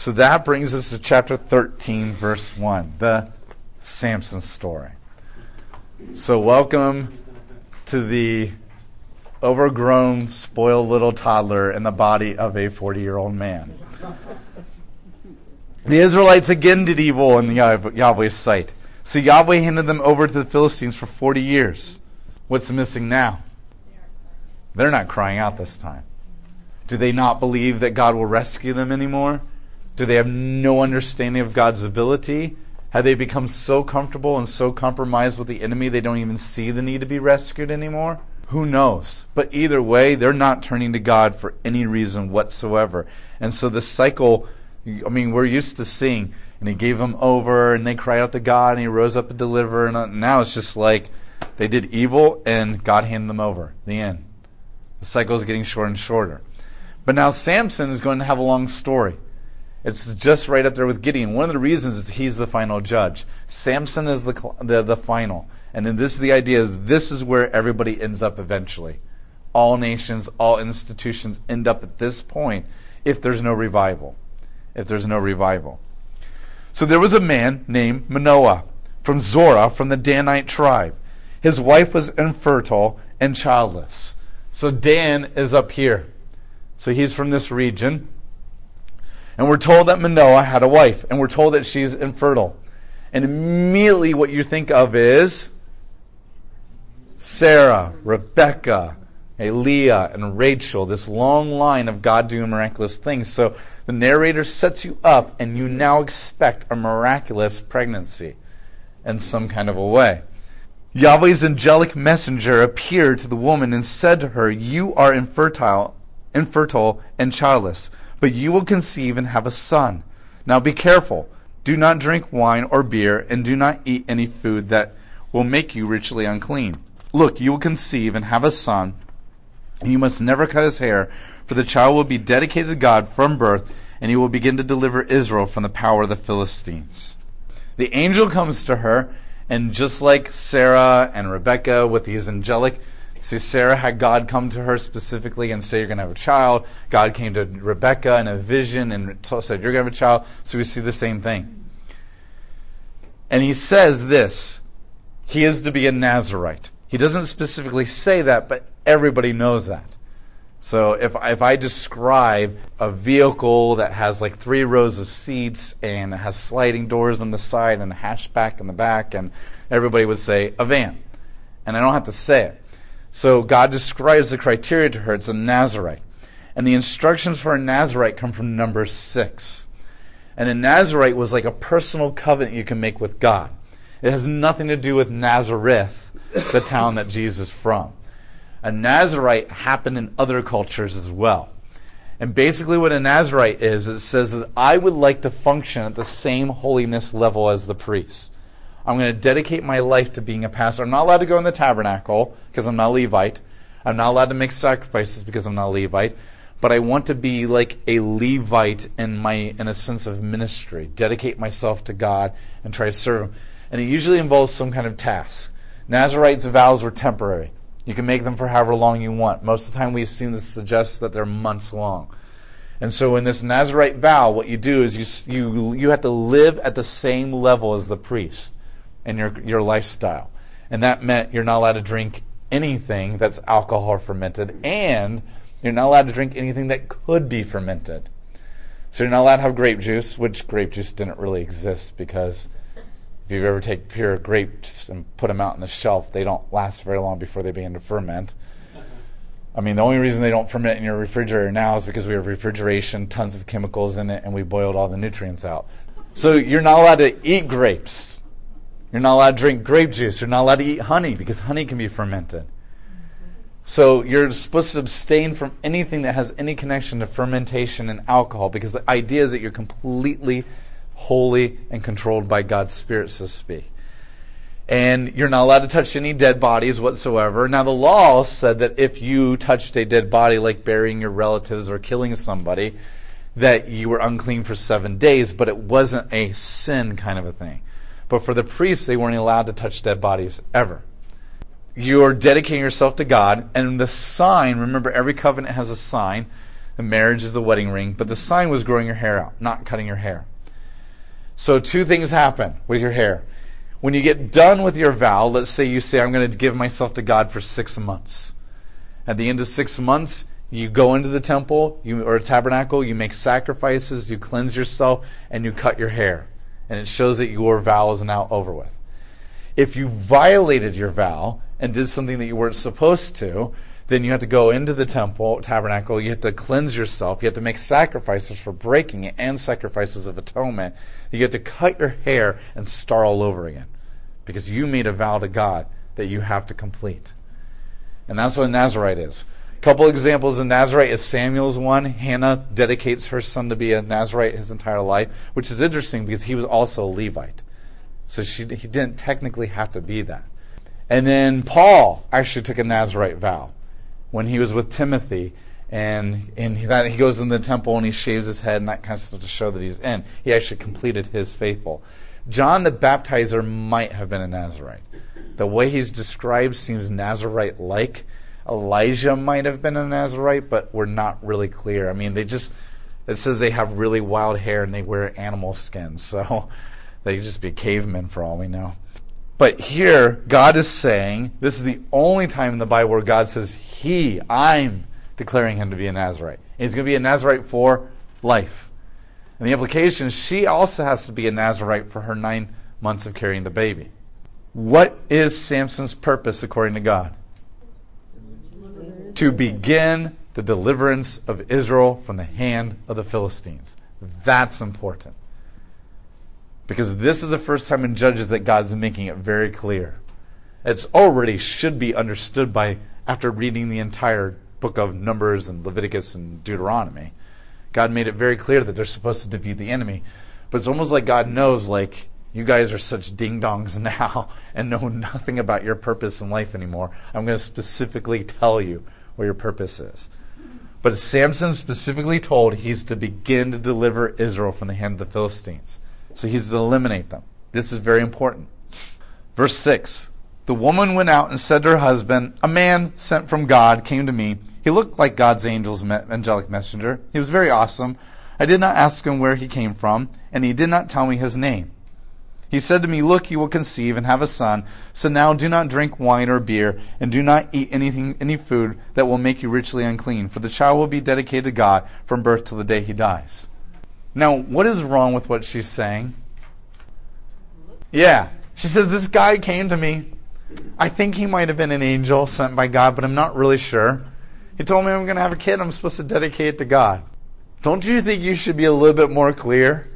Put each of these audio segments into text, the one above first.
So that brings us to chapter 13, verse 1, the Samson story. So, welcome to the overgrown, spoiled little toddler in the body of a 40 year old man. The Israelites again did evil in Yahweh's sight. So Yahweh handed them over to the Philistines for 40 years. What's missing now? They're not crying out this time. Do they not believe that God will rescue them anymore? Do they have no understanding of God's ability? Have they become so comfortable and so compromised with the enemy they don't even see the need to be rescued anymore? Who knows? But either way, they're not turning to God for any reason whatsoever. And so the cycle, I mean, we're used to seeing, and he gave them over, and they cried out to God, and he rose up and delivered. And uh, now it's just like they did evil, and God handed them over. The end. The cycle is getting shorter and shorter. But now Samson is going to have a long story. It's just right up there with Gideon. One of the reasons is he's the final judge. Samson is the, the, the final. And then this is the idea this is where everybody ends up eventually. All nations, all institutions end up at this point if there's no revival. If there's no revival. So there was a man named Manoah from Zorah from the Danite tribe. His wife was infertile and childless. So Dan is up here. So he's from this region. And we're told that Manoah had a wife, and we're told that she's infertile. And immediately what you think of is Sarah, Rebecca, Leah, and Rachel, this long line of God doing miraculous things. So the narrator sets you up, and you now expect a miraculous pregnancy in some kind of a way. Yahweh's angelic messenger appeared to the woman and said to her, You are infertile, infertile and childless, but you will conceive and have a son. Now be careful. Do not drink wine or beer, and do not eat any food that will make you ritually unclean. Look, you will conceive and have a son, and you must never cut his hair, for the child will be dedicated to God from birth, and he will begin to deliver Israel from the power of the Philistines. The angel comes to her, and just like Sarah and Rebecca with these angelic, see, Sarah had God come to her specifically and say, You're going to have a child. God came to Rebecca in a vision and said, You're going to have a child. So we see the same thing. And he says this He is to be a Nazarite. He doesn't specifically say that, but everybody knows that. So if if I describe a vehicle that has like three rows of seats and has sliding doors on the side and a hatchback in the back, and everybody would say a van, and I don't have to say it. So God describes the criteria to her. It's a Nazarite, and the instructions for a Nazarite come from number six. And a Nazarite was like a personal covenant you can make with God. It has nothing to do with Nazareth the town that Jesus is from. A Nazarite happened in other cultures as well. And basically, what a Nazarite is, it says that I would like to function at the same holiness level as the priest. I'm going to dedicate my life to being a pastor. I'm not allowed to go in the tabernacle because I'm not a Levite. I'm not allowed to make sacrifices because I'm not a Levite. But I want to be like a Levite in my in a sense of ministry, dedicate myself to God and try to serve Him. And it usually involves some kind of task. Nazarites' vows were temporary. You can make them for however long you want. Most of the time, we assume this suggests that they're months long. And so, in this Nazarite vow, what you do is you, you, you have to live at the same level as the priest in your, your lifestyle. And that meant you're not allowed to drink anything that's alcohol fermented, and you're not allowed to drink anything that could be fermented. So, you're not allowed to have grape juice, which grape juice didn't really exist because if you ever take pure grapes and put them out on the shelf, they don't last very long before they begin to ferment. I mean, the only reason they don't ferment in your refrigerator now is because we have refrigeration, tons of chemicals in it, and we boiled all the nutrients out. So you're not allowed to eat grapes. You're not allowed to drink grape juice. You're not allowed to eat honey because honey can be fermented. So you're supposed to abstain from anything that has any connection to fermentation and alcohol because the idea is that you're completely holy and controlled by God's Spirit, so to speak. And you're not allowed to touch any dead bodies whatsoever. Now, the law said that if you touched a dead body, like burying your relatives or killing somebody, that you were unclean for seven days, but it wasn't a sin kind of a thing. But for the priests, they weren't allowed to touch dead bodies ever. You're dedicating yourself to God, and the sign, remember, every covenant has a sign. The marriage is the wedding ring, but the sign was growing your hair out, not cutting your hair. So two things happen with your hair. When you get done with your vow, let's say you say, I'm going to give myself to God for six months. At the end of six months, you go into the temple you, or tabernacle, you make sacrifices, you cleanse yourself, and you cut your hair. And it shows that your vow is now over with. If you violated your vow and did something that you weren't supposed to, then you have to go into the temple, tabernacle, you have to cleanse yourself, you have to make sacrifices for breaking it and sacrifices of atonement. You have to cut your hair and start all over again because you made a vow to God that you have to complete. And that's what a Nazarite is. Couple examples of Nazarite is Samuel's one. Hannah dedicates her son to be a Nazarite his entire life, which is interesting because he was also a Levite. So she, he didn't technically have to be that. And then Paul actually took a Nazarite vow when he was with Timothy. And, and he, that, he goes in the temple and he shaves his head and that kind of stuff to show that he's in. He actually completed his faithful. John the Baptizer might have been a Nazarite. The way he's described seems Nazarite like. Elijah might have been a Nazarite, but we're not really clear. I mean, they just, it says they have really wild hair and they wear animal skins. So they could just be cavemen for all we know. But here, God is saying, this is the only time in the Bible where God says, He, I'm declaring him to be a Nazarite. He's going to be a Nazarite for life. And the implication is she also has to be a Nazarite for her nine months of carrying the baby. What is Samson's purpose according to God? To begin the deliverance of Israel from the hand of the Philistines. That's important. Because this is the first time in Judges that God's making it very clear. It's already should be understood by after reading the entire book of Numbers and Leviticus and Deuteronomy. God made it very clear that they're supposed to defeat the enemy. But it's almost like God knows, like, you guys are such ding dongs now and know nothing about your purpose in life anymore. I'm going to specifically tell you what your purpose is. But Samson specifically told he's to begin to deliver Israel from the hand of the Philistines. So he's to eliminate them. This is very important. Verse 6 The woman went out and said to her husband, A man sent from God came to me. He looked like God's angel's angelic messenger. He was very awesome. I did not ask him where he came from, and he did not tell me his name. He said to me, Look, you will conceive and have a son. So now do not drink wine or beer, and do not eat anything, any food that will make you richly unclean, for the child will be dedicated to God from birth till the day he dies. Now, what is wrong with what she's saying? Yeah. She says, This guy came to me. I think he might have been an angel sent by God, but I'm not really sure. He told me I'm going to have a kid. I'm supposed to dedicate it to God. Don't you think you should be a little bit more clear?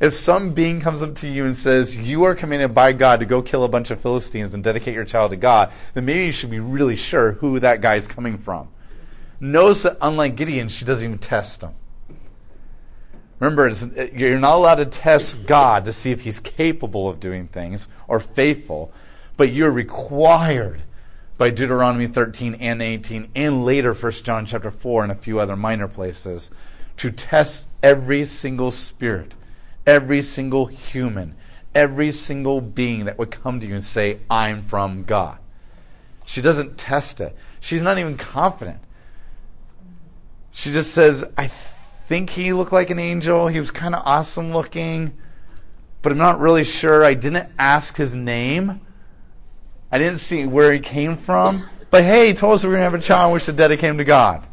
If some being comes up to you and says, You are commanded by God to go kill a bunch of Philistines and dedicate your child to God, then maybe you should be really sure who that guy is coming from. Notice that, unlike Gideon, she doesn't even test him. Remember, uh, you're not allowed to test God to see if he's capable of doing things or faithful, but you're required by Deuteronomy 13 and 18 and later 1 John chapter 4 and a few other minor places to test every single spirit, every single human, every single being that would come to you and say, I'm from God. She doesn't test it. She's not even confident. She just says, I think he looked like an angel. He was kind of awesome looking, but I'm not really sure. I didn't ask his name. I didn't see where he came from. But hey, he told us we are going to have a child. We should dedicate him to God.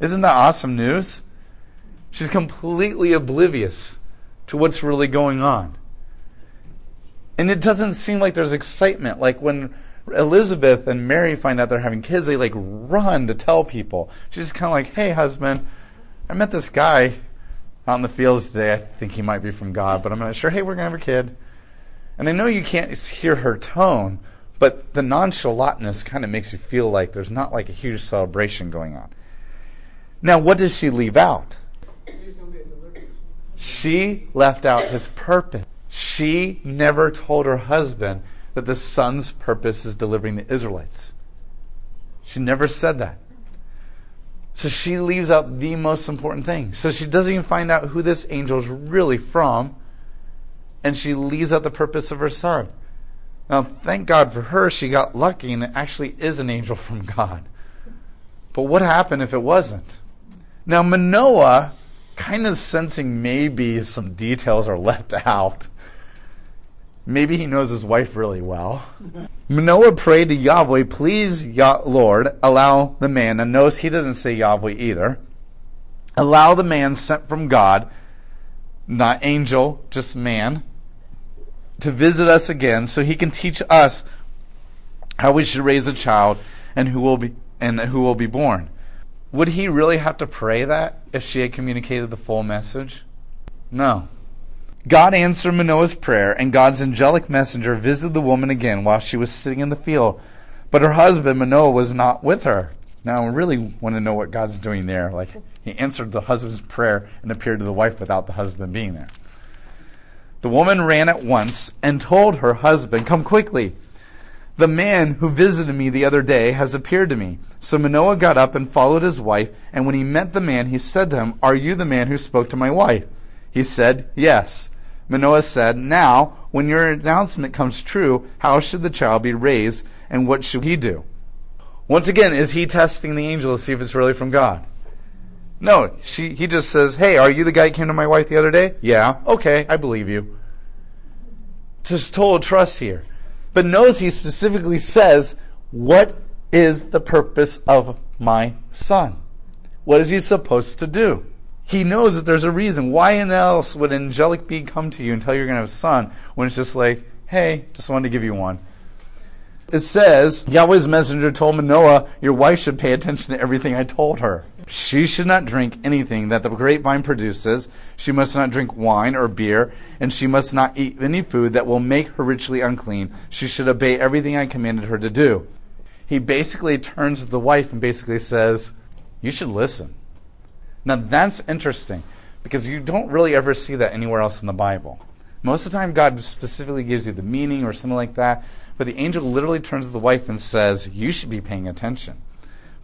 Isn't that awesome news? She's completely oblivious to what's really going on. And it doesn't seem like there's excitement. Like when Elizabeth and Mary find out they're having kids, they like run to tell people. She's kind of like, hey, husband, I met this guy out in the fields today. I think he might be from God, but I'm not sure. Hey, we're going to have a kid. And I know you can't hear her tone, but the nonchalantness kind of makes you feel like there's not like a huge celebration going on. Now, what does she leave out? She left out his purpose. She never told her husband that the son's purpose is delivering the Israelites. She never said that. So she leaves out the most important thing. So she doesn't even find out who this angel is really from, and she leaves out the purpose of her son. Now, thank God for her, she got lucky, and it actually is an angel from God. But what happened if it wasn't? Now, Manoah, kind of sensing maybe some details are left out, maybe he knows his wife really well. Manoah prayed to Yahweh, please, Lord, allow the man, and notice he doesn't say Yahweh either, allow the man sent from God, not angel, just man, to visit us again so he can teach us how we should raise a child and who will be and who will be born. Would he really have to pray that if she had communicated the full message? No. God answered Manoah's prayer, and God's angelic messenger visited the woman again while she was sitting in the field. But her husband, Manoah, was not with her. Now, I really want to know what God's doing there. Like, he answered the husband's prayer and appeared to the wife without the husband being there. The woman ran at once and told her husband, Come quickly. The man who visited me the other day has appeared to me. So Manoah got up and followed his wife, and when he met the man, he said to him, Are you the man who spoke to my wife? He said, Yes. Manoah said, Now, when your announcement comes true, how should the child be raised, and what should he do? Once again, is he testing the angel to see if it's really from God? No, she, he just says, Hey, are you the guy who came to my wife the other day? Yeah, okay, I believe you. Just total trust here. But notice he specifically says, What is the purpose of my son? What is he supposed to do? He knows that there's a reason. Why else would an angelic being come to you and tell you you're going to have a son when it's just like, hey, just wanted to give you one? It says, Yahweh's messenger told Manoah, Your wife should pay attention to everything I told her. She should not drink anything that the grapevine produces. She must not drink wine or beer, and she must not eat any food that will make her ritually unclean. She should obey everything I commanded her to do. He basically turns to the wife and basically says, You should listen. Now that's interesting because you don't really ever see that anywhere else in the Bible. Most of the time, God specifically gives you the meaning or something like that, but the angel literally turns to the wife and says, You should be paying attention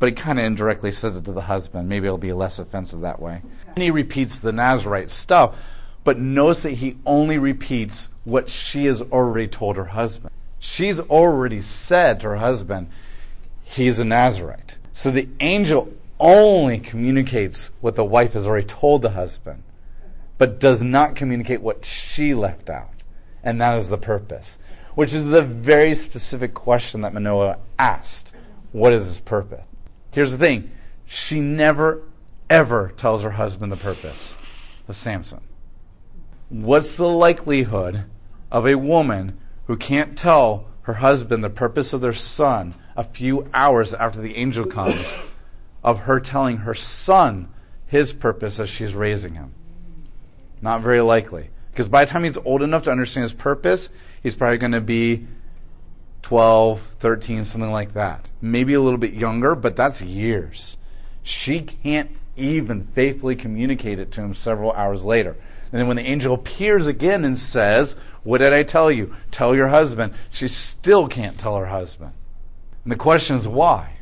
but he kind of indirectly says it to the husband. Maybe it'll be less offensive that way. And he repeats the Nazarite stuff, but notice that he only repeats what she has already told her husband. She's already said to her husband, he's a Nazarite. So the angel only communicates what the wife has already told the husband, but does not communicate what she left out. And that is the purpose, which is the very specific question that Manoah asked. What is his purpose? Here's the thing she never, ever tells her husband the purpose of Samson. What's the likelihood of a woman who can't tell her husband the purpose of their son a few hours after the angel comes, of her telling her son his purpose as she's raising him? Not very likely. Because by the time he's old enough to understand his purpose, he's probably going to be 12, 13, something like that. Maybe a little bit younger, but that's years. She can't even faithfully communicate it to him several hours later. And then when the angel appears again and says, What did I tell you? Tell your husband. She still can't tell her husband. And the question is why?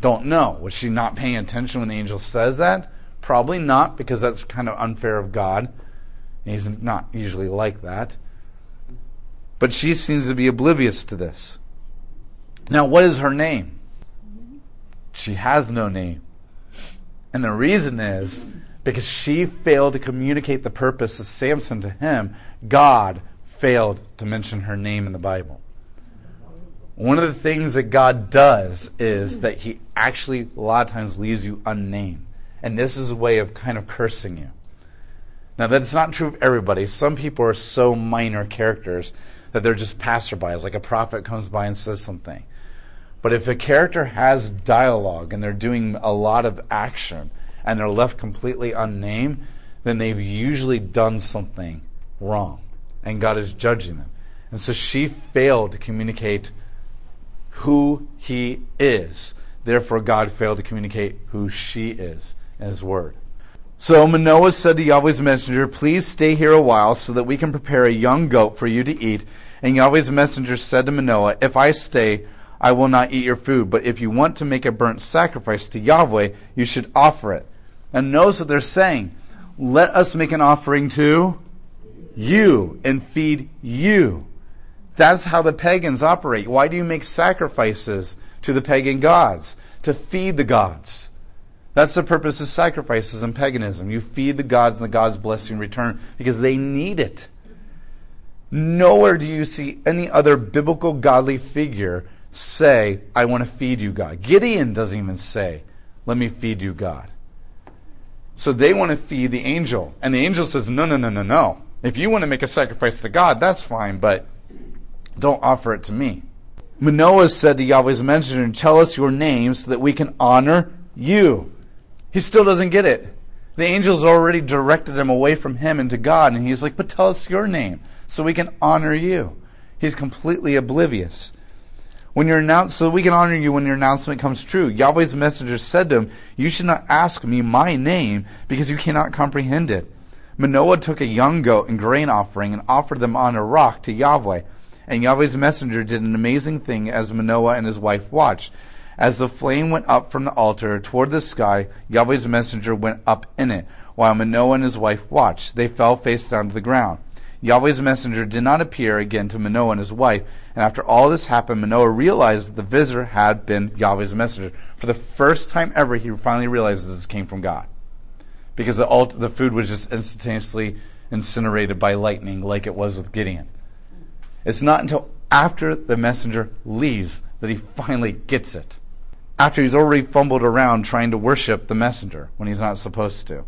Don't know. Was she not paying attention when the angel says that? Probably not, because that's kind of unfair of God. He's not usually like that. But she seems to be oblivious to this. Now, what is her name? She has no name. And the reason is because she failed to communicate the purpose of Samson to him, God failed to mention her name in the Bible. One of the things that God does is that He actually, a lot of times, leaves you unnamed. And this is a way of kind of cursing you. Now, that's not true of everybody. Some people are so minor characters that they're just passerbys, like a prophet comes by and says something. But if a character has dialogue and they're doing a lot of action and they're left completely unnamed, then they've usually done something wrong and God is judging them. And so she failed to communicate who he is. Therefore, God failed to communicate who she is in his word. So Manoah said to Yahweh's messenger, Please stay here a while so that we can prepare a young goat for you to eat and Yahweh's messenger said to Manoah, If I stay, I will not eat your food, but if you want to make a burnt sacrifice to Yahweh, you should offer it. And notice what they're saying. Let us make an offering to you and feed you. That's how the pagans operate. Why do you make sacrifices to the pagan gods? To feed the gods. That's the purpose of sacrifices and paganism. You feed the gods, and the gods bless you in return because they need it. Nowhere do you see any other biblical godly figure say, I want to feed you, God. Gideon doesn't even say, Let me feed you, God. So they want to feed the angel. And the angel says, No, no, no, no, no. If you want to make a sacrifice to God, that's fine, but don't offer it to me. Manoah said to Yahweh's messenger, Tell us your name so that we can honor you. He still doesn't get it. The angels already directed him away from him into God, and he's like, But tell us your name so we can honor you. He's completely oblivious. When you're announced, so we can honor you when your announcement comes true. Yahweh's messenger said to him, You should not ask me my name because you cannot comprehend it. Manoah took a young goat and grain offering and offered them on a rock to Yahweh. And Yahweh's messenger did an amazing thing as Manoah and his wife watched. As the flame went up from the altar toward the sky, Yahweh's messenger went up in it, while Manoah and his wife watched. They fell face down to the ground. Yahweh's messenger did not appear again to Manoah and his wife. And after all this happened, Manoah realized that the visitor had been Yahweh's messenger. For the first time ever, he finally realizes this came from God. Because the, alt- the food was just instantaneously incinerated by lightning, like it was with Gideon. It's not until after the messenger leaves that he finally gets it. After he's already fumbled around trying to worship the messenger when he's not supposed to.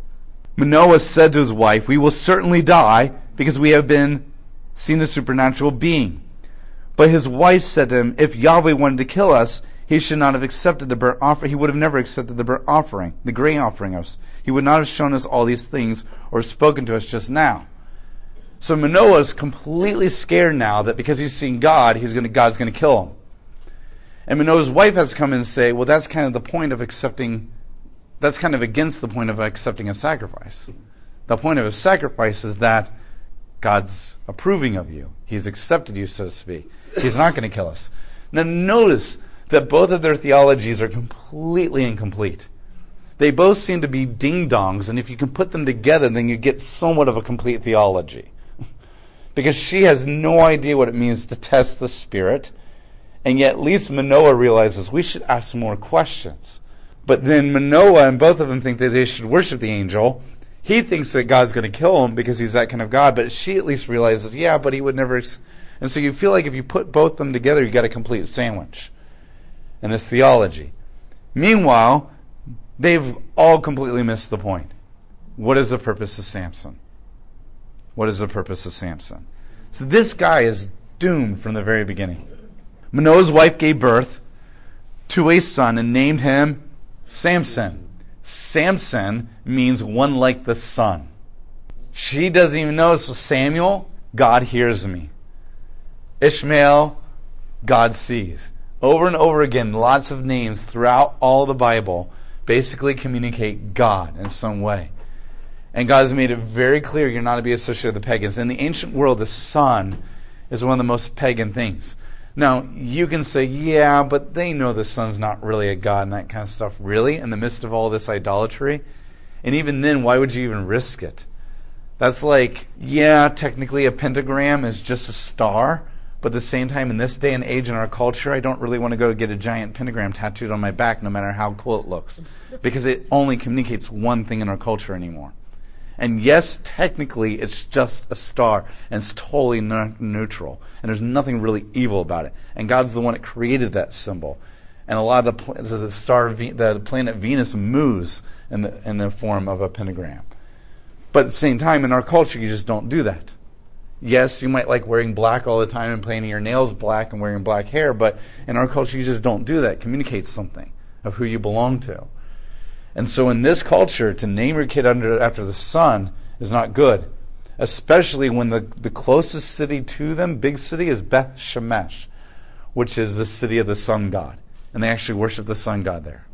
Manoah said to his wife, We will certainly die because we have been seen a supernatural being. But his wife said to him, If Yahweh wanted to kill us, he should not have accepted the burnt offering. He would have never accepted the burnt offering, the grain offering us. He would not have shown us all these things or spoken to us just now. So Manoah is completely scared now that because he's seen God, he's gonna, God's going to kill him. And Manoah's wife has to come and say, well, that's kind of the point of accepting, that's kind of against the point of accepting a sacrifice. The point of a sacrifice is that God's approving of you. He's accepted you, so to speak. He's not going to kill us. Now, notice that both of their theologies are completely incomplete. They both seem to be ding dongs, and if you can put them together, then you get somewhat of a complete theology. because she has no idea what it means to test the Spirit, and yet at least Manoah realizes we should ask more questions. But then Manoah and both of them think that they should worship the angel, he thinks that God's going to kill him because he's that kind of God, but she at least realizes, yeah, but he would never. And so you feel like if you put both of them together, you got a complete sandwich in this theology. Meanwhile, they've all completely missed the point. What is the purpose of Samson? What is the purpose of Samson? So this guy is doomed from the very beginning. Manoah's wife gave birth to a son and named him Samson. Samson means one like the sun. She doesn't even know. So Samuel, God hears me. Ishmael, God sees. Over and over again, lots of names throughout all the Bible basically communicate God in some way. And God has made it very clear you're not to be associated with the pagans. In the ancient world, the sun is one of the most pagan things. Now, you can say, yeah, but they know the sun's not really a god and that kind of stuff. Really? In the midst of all this idolatry? And even then, why would you even risk it? That's like, yeah, technically a pentagram is just a star, but at the same time, in this day and age in our culture, I don't really want to go get a giant pentagram tattooed on my back, no matter how cool it looks, because it only communicates one thing in our culture anymore. And yes, technically, it's just a star, and it's totally neutral, and there's nothing really evil about it. And God's the one that created that symbol. And a lot of the, the star, the planet Venus moves in the, in the form of a pentagram. But at the same time, in our culture, you just don't do that. Yes, you might like wearing black all the time and painting your nails black and wearing black hair, but in our culture, you just don't do that. It communicates something of who you belong to. And so in this culture, to name your kid under, after the sun is not good, especially when the, the closest city to them, big city, is Beth Shemesh, which is the city of the sun god. And they actually worship the sun god there.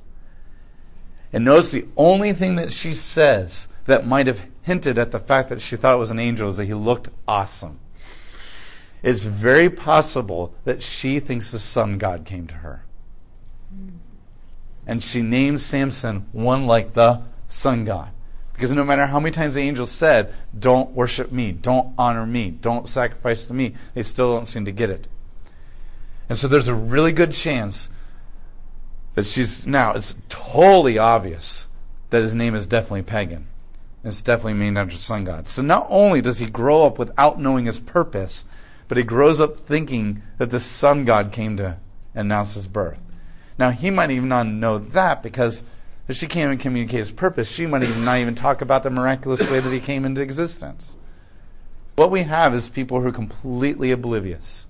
And notice the only thing that she says that might have hinted at the fact that she thought it was an angel is that he looked awesome. It's very possible that she thinks the sun god came to her hmm. And she names Samson one like the sun god. Because no matter how many times the angel said, Don't worship me, don't honor me, don't sacrifice to me, they still don't seem to get it. And so there's a really good chance that she's now, it's totally obvious that his name is definitely pagan. It's definitely named after sun god. So not only does he grow up without knowing his purpose, but he grows up thinking that the sun god came to announce his birth. Now he might even not know that because if she can't even communicate his purpose, she might even not even talk about the miraculous way that he came into existence. What we have is people who are completely oblivious.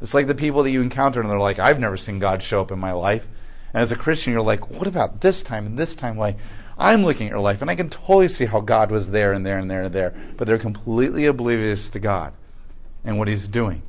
It's like the people that you encounter and they're like, I've never seen God show up in my life. And as a Christian, you're like, what about this time and this time? Like, I'm looking at your life and I can totally see how God was there and there and there and there. But they're completely oblivious to God and what He's doing.